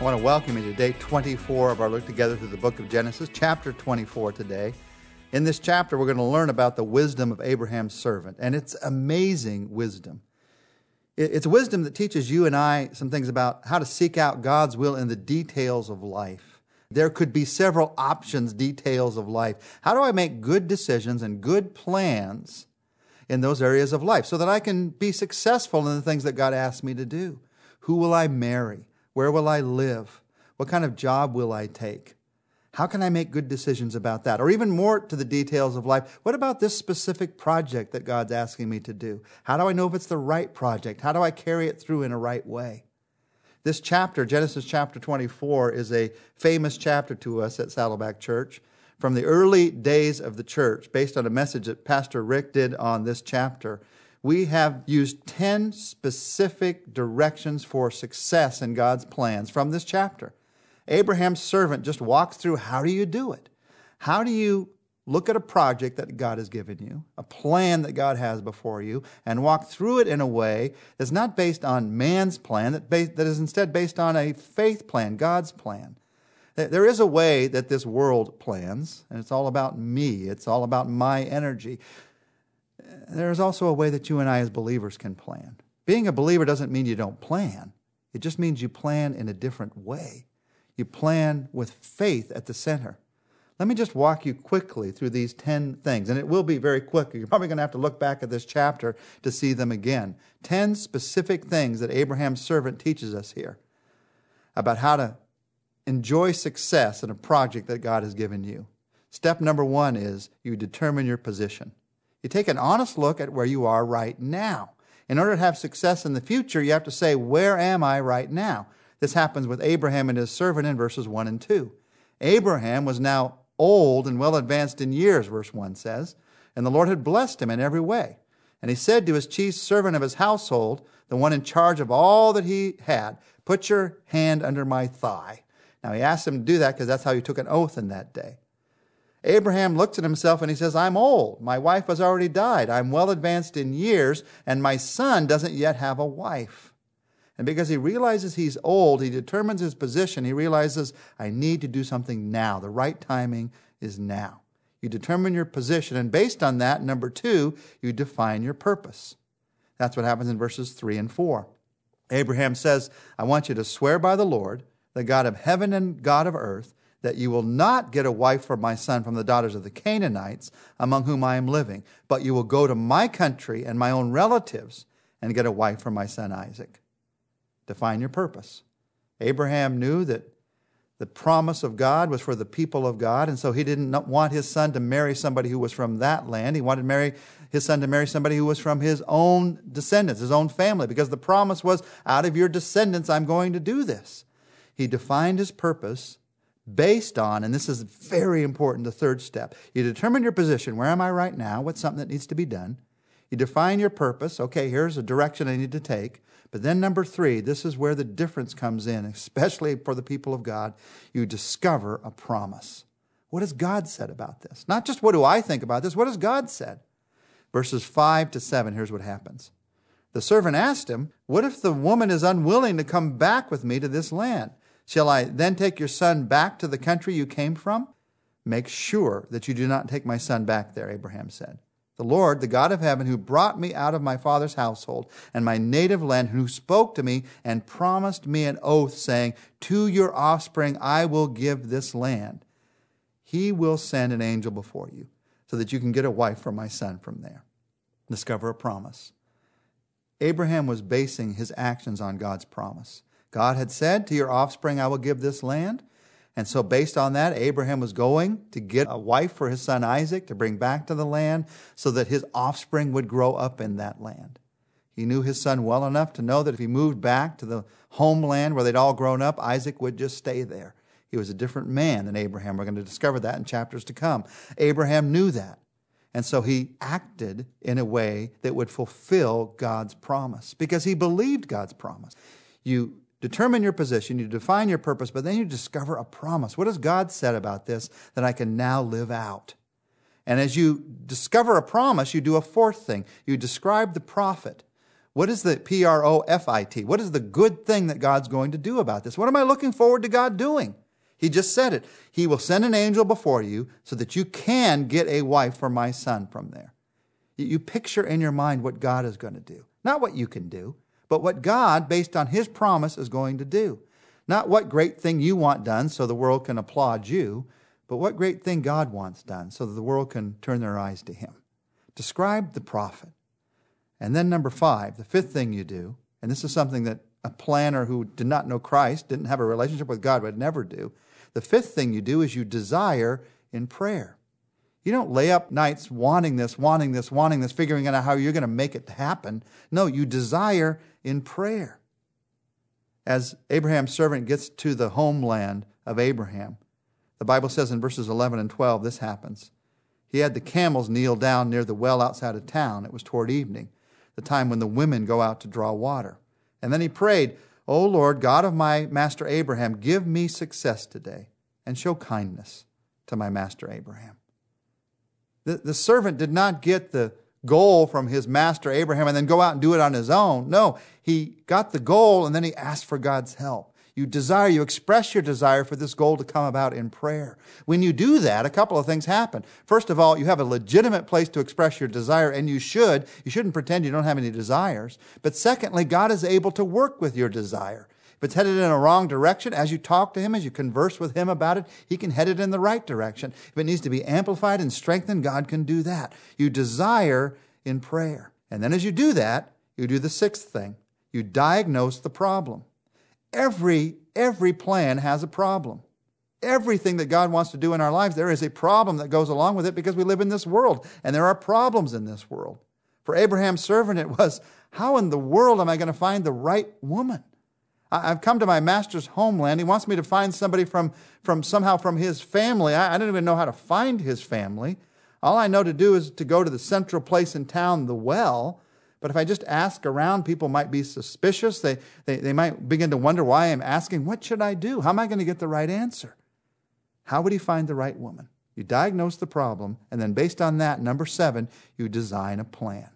I want to welcome you to day 24 of our look together through the book of Genesis, chapter 24 today. In this chapter, we're going to learn about the wisdom of Abraham's servant, and it's amazing wisdom. It's wisdom that teaches you and I some things about how to seek out God's will in the details of life. There could be several options, details of life. How do I make good decisions and good plans in those areas of life so that I can be successful in the things that God asks me to do? Who will I marry? Where will I live? What kind of job will I take? How can I make good decisions about that? Or even more to the details of life, what about this specific project that God's asking me to do? How do I know if it's the right project? How do I carry it through in a right way? This chapter, Genesis chapter 24, is a famous chapter to us at Saddleback Church. From the early days of the church, based on a message that Pastor Rick did on this chapter, we have used 10 specific directions for success in God's plans from this chapter. Abraham's servant just walks through how do you do it? How do you look at a project that God has given you, a plan that God has before you, and walk through it in a way that's not based on man's plan, that, based, that is instead based on a faith plan, God's plan. There is a way that this world plans, and it's all about me, it's all about my energy. There's also a way that you and I as believers can plan. Being a believer doesn't mean you don't plan, it just means you plan in a different way. You plan with faith at the center. Let me just walk you quickly through these 10 things, and it will be very quick. You're probably going to have to look back at this chapter to see them again. 10 specific things that Abraham's servant teaches us here about how to enjoy success in a project that God has given you. Step number one is you determine your position. You take an honest look at where you are right now. In order to have success in the future, you have to say, Where am I right now? This happens with Abraham and his servant in verses 1 and 2. Abraham was now old and well advanced in years, verse 1 says, and the Lord had blessed him in every way. And he said to his chief servant of his household, the one in charge of all that he had, Put your hand under my thigh. Now he asked him to do that because that's how he took an oath in that day. Abraham looks at himself and he says, I'm old. My wife has already died. I'm well advanced in years, and my son doesn't yet have a wife. And because he realizes he's old, he determines his position. He realizes, I need to do something now. The right timing is now. You determine your position, and based on that, number two, you define your purpose. That's what happens in verses three and four. Abraham says, I want you to swear by the Lord, the God of heaven and God of earth, that you will not get a wife for my son from the daughters of the Canaanites among whom I am living, but you will go to my country and my own relatives and get a wife for my son Isaac define your purpose. Abraham knew that the promise of God was for the people of God, and so he didn't want his son to marry somebody who was from that land. He wanted marry his son to marry somebody who was from his own descendants, his own family, because the promise was, out of your descendants, I'm going to do this. He defined his purpose based on, and this is very important, the third step. You determine your position. Where am I right now? What's something that needs to be done? You define your purpose. Okay, here's a direction I need to take. But then, number three, this is where the difference comes in, especially for the people of God. You discover a promise. What has God said about this? Not just what do I think about this, what has God said? Verses 5 to 7, here's what happens. The servant asked him, What if the woman is unwilling to come back with me to this land? Shall I then take your son back to the country you came from? Make sure that you do not take my son back there, Abraham said. The Lord, the God of heaven, who brought me out of my father's household and my native land, who spoke to me and promised me an oath, saying, To your offspring I will give this land. He will send an angel before you so that you can get a wife for my son from there. Discover a promise. Abraham was basing his actions on God's promise. God had said, To your offspring I will give this land. And so, based on that, Abraham was going to get a wife for his son Isaac to bring back to the land so that his offspring would grow up in that land. He knew his son well enough to know that if he moved back to the homeland where they'd all grown up, Isaac would just stay there. He was a different man than Abraham. We're going to discover that in chapters to come. Abraham knew that. And so he acted in a way that would fulfill God's promise because he believed God's promise. You determine your position, you define your purpose, but then you discover a promise. What has God said about this that I can now live out? And as you discover a promise, you do a fourth thing. You describe the profit. What is the P R O F I T? What is the good thing that God's going to do about this? What am I looking forward to God doing? He just said it. He will send an angel before you so that you can get a wife for my son from there. You picture in your mind what God is going to do. Not what you can do, but what God, based on his promise, is going to do. Not what great thing you want done so the world can applaud you, but what great thing God wants done so that the world can turn their eyes to him. Describe the profit. And then, number five, the fifth thing you do, and this is something that a planner who did not know Christ, didn't have a relationship with God, would never do. The fifth thing you do is you desire in prayer. You don't lay up nights wanting this, wanting this, wanting this, figuring out how you're going to make it happen. No, you desire in prayer. As Abraham's servant gets to the homeland of Abraham, the Bible says in verses 11 and 12 this happens. He had the camels kneel down near the well outside of town. It was toward evening, the time when the women go out to draw water. And then he prayed, O Lord, God of my master Abraham, give me success today and show kindness to my master Abraham. The, the servant did not get the goal from his master Abraham and then go out and do it on his own. No, he got the goal and then he asked for God's help. You desire, you express your desire for this goal to come about in prayer. When you do that, a couple of things happen. First of all, you have a legitimate place to express your desire, and you should. You shouldn't pretend you don't have any desires. But secondly, God is able to work with your desire. If it's headed in a wrong direction, as you talk to Him, as you converse with Him about it, He can head it in the right direction. If it needs to be amplified and strengthened, God can do that. You desire in prayer. And then as you do that, you do the sixth thing you diagnose the problem. Every, every plan has a problem. Everything that God wants to do in our lives, there is a problem that goes along with it because we live in this world and there are problems in this world. For Abraham's servant, it was, how in the world am I going to find the right woman? I've come to my master's homeland. He wants me to find somebody from, from somehow from his family. I, I don't even know how to find his family. All I know to do is to go to the central place in town, the well, but if I just ask around, people might be suspicious. They, they, they might begin to wonder why I'm asking, What should I do? How am I going to get the right answer? How would he find the right woman? You diagnose the problem, and then based on that, number seven, you design a plan.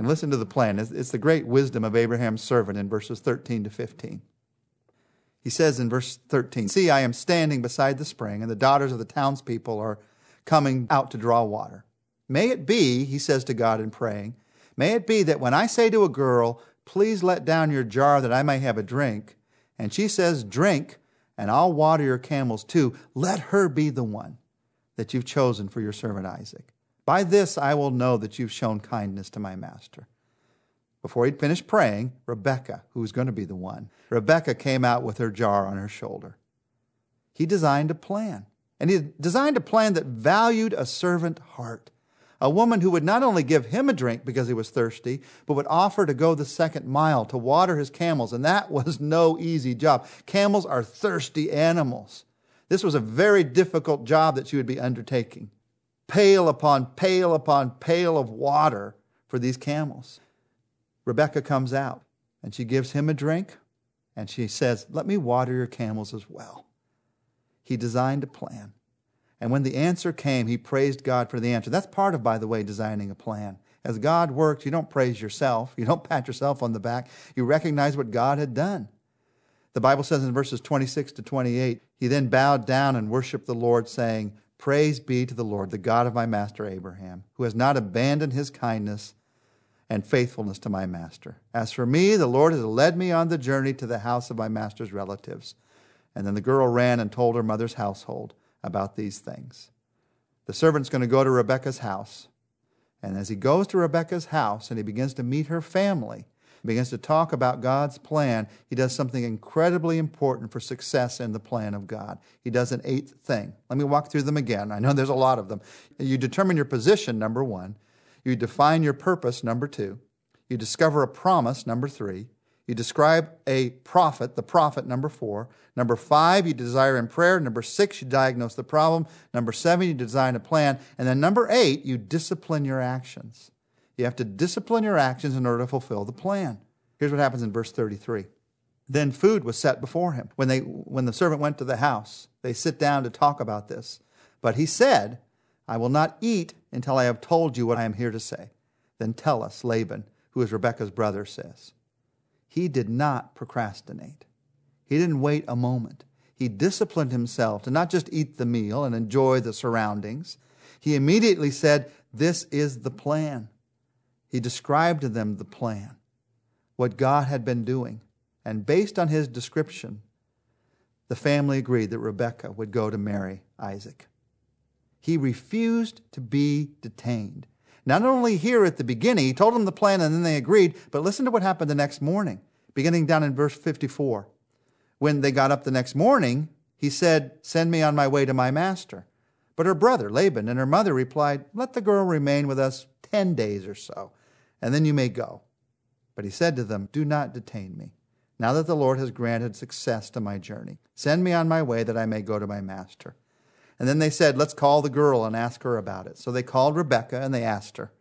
And listen to the plan. It's, it's the great wisdom of Abraham's servant in verses 13 to 15. He says in verse 13, See, I am standing beside the spring, and the daughters of the townspeople are coming out to draw water. May it be, he says to God in praying, May it be that when I say to a girl, Please let down your jar that I may have a drink, and she says, Drink, and I'll water your camels too, let her be the one that you've chosen for your servant Isaac. By this I will know that you've shown kindness to my master. Before he'd finished praying, Rebecca, who was going to be the one, Rebecca came out with her jar on her shoulder. He designed a plan. And he designed a plan that valued a servant heart a woman who would not only give him a drink because he was thirsty, but would offer to go the second mile to water his camels. And that was no easy job. Camels are thirsty animals. This was a very difficult job that she would be undertaking. Pail upon pail upon pail of water for these camels. Rebecca comes out and she gives him a drink and she says, Let me water your camels as well. He designed a plan. And when the answer came, he praised God for the answer. That's part of, by the way, designing a plan. As God works, you don't praise yourself. You don't pat yourself on the back. You recognize what God had done. The Bible says in verses 26 to 28, he then bowed down and worshiped the Lord, saying, Praise be to the Lord, the God of my master Abraham, who has not abandoned his kindness and faithfulness to my master. As for me, the Lord has led me on the journey to the house of my master's relatives. And then the girl ran and told her mother's household about these things. The servant's going to go to Rebecca's house. And as he goes to Rebecca's house and he begins to meet her family, begins to talk about God's plan, he does something incredibly important for success in the plan of God. He does an eighth thing. Let me walk through them again. I know there's a lot of them. You determine your position, number one. You define your purpose, number two. You discover a promise, number three. You describe a profit, the profit, number four. Number five, you desire in prayer. Number six, you diagnose the problem. Number seven, you design a plan. And then number eight, you discipline your actions. You have to discipline your actions in order to fulfill the plan. Here's what happens in verse 33. Then food was set before him. When, they, when the servant went to the house, they sit down to talk about this. But he said, I will not eat until I have told you what I am here to say. Then tell us, Laban who is Rebekah's brother, says. He did not procrastinate. He didn't wait a moment. He disciplined himself to not just eat the meal and enjoy the surroundings. He immediately said, This is the plan. He described to them the plan, what God had been doing. And based on his description, the family agreed that Rebekah would go to marry Isaac. He refused to be detained. Not only here at the beginning, he told them the plan and then they agreed, but listen to what happened the next morning, beginning down in verse 54. When they got up the next morning, he said, Send me on my way to my master. But her brother, Laban, and her mother replied, Let the girl remain with us ten days or so, and then you may go. But he said to them, Do not detain me, now that the Lord has granted success to my journey. Send me on my way that I may go to my master. And then they said, Let's call the girl and ask her about it. So they called Rebekah and they asked her,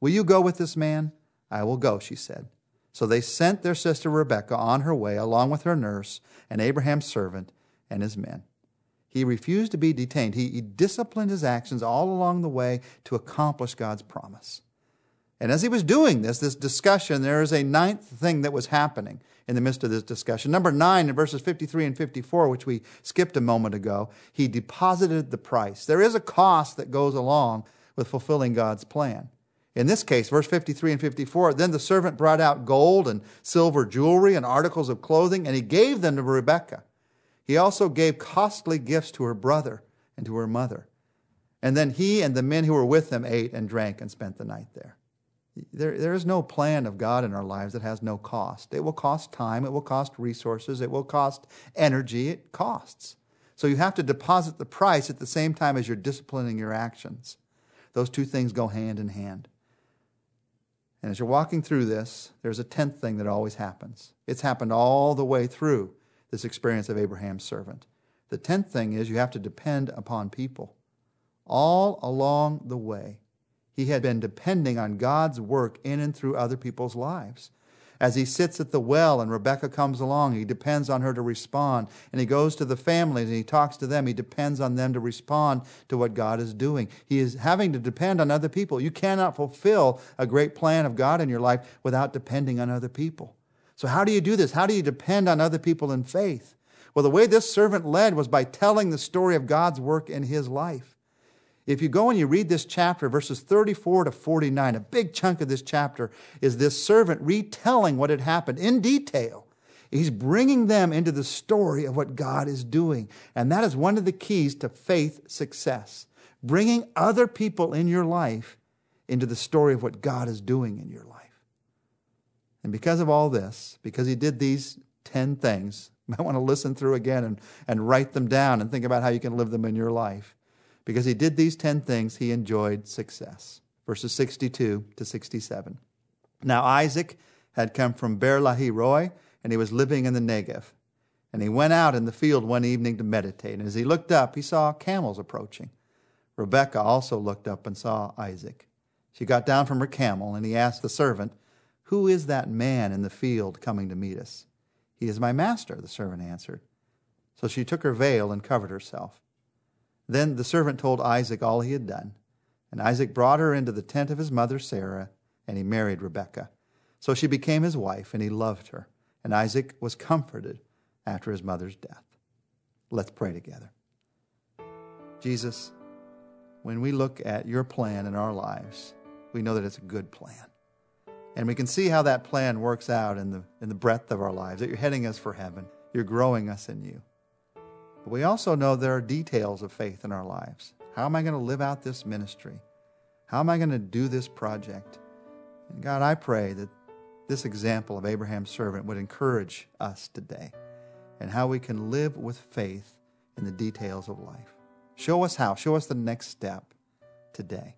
Will you go with this man? I will go, she said. So they sent their sister Rebekah on her way along with her nurse and Abraham's servant and his men. He refused to be detained. He, he disciplined his actions all along the way to accomplish God's promise. And as he was doing this, this discussion, there is a ninth thing that was happening in the midst of this discussion. Number nine, in verses 53 and 54, which we skipped a moment ago, he deposited the price. There is a cost that goes along with fulfilling God's plan. In this case, verse 53 and 54, then the servant brought out gold and silver jewelry and articles of clothing, and he gave them to Rebekah. He also gave costly gifts to her brother and to her mother. And then he and the men who were with them ate and drank and spent the night there. There, there is no plan of God in our lives that has no cost. It will cost time, it will cost resources, it will cost energy, it costs. So you have to deposit the price at the same time as you're disciplining your actions. Those two things go hand in hand. And as you're walking through this, there's a tenth thing that always happens. It's happened all the way through this experience of Abraham's servant. The tenth thing is you have to depend upon people. All along the way, he had been depending on God's work in and through other people's lives. As he sits at the well and Rebecca comes along, he depends on her to respond. And he goes to the families and he talks to them. He depends on them to respond to what God is doing. He is having to depend on other people. You cannot fulfill a great plan of God in your life without depending on other people. So, how do you do this? How do you depend on other people in faith? Well, the way this servant led was by telling the story of God's work in his life. If you go and you read this chapter, verses 34 to 49, a big chunk of this chapter is this servant retelling what had happened in detail. He's bringing them into the story of what God is doing. And that is one of the keys to faith success. Bringing other people in your life into the story of what God is doing in your life. And because of all this, because he did these 10 things, you might want to listen through again and, and write them down and think about how you can live them in your life. Because he did these 10 things, he enjoyed success. Verses 62 to 67. Now Isaac had come from Beer Lahai Roi, and he was living in the Negev. And he went out in the field one evening to meditate. And as he looked up, he saw camels approaching. Rebekah also looked up and saw Isaac. She got down from her camel, and he asked the servant, Who is that man in the field coming to meet us? He is my master, the servant answered. So she took her veil and covered herself. Then the servant told Isaac all he had done. And Isaac brought her into the tent of his mother Sarah, and he married Rebekah. So she became his wife, and he loved her. And Isaac was comforted after his mother's death. Let's pray together. Jesus, when we look at your plan in our lives, we know that it's a good plan. And we can see how that plan works out in the, in the breadth of our lives, that you're heading us for heaven. You're growing us in you. But we also know there are details of faith in our lives. How am I going to live out this ministry? How am I going to do this project? And God, I pray that this example of Abraham's servant would encourage us today and how we can live with faith in the details of life. Show us how. Show us the next step today.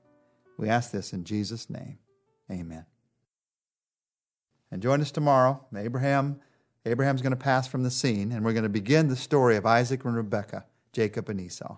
We ask this in Jesus' name. Amen. And join us tomorrow. Abraham Abraham's going to pass from the scene, and we're going to begin the story of Isaac and Rebekah, Jacob and Esau.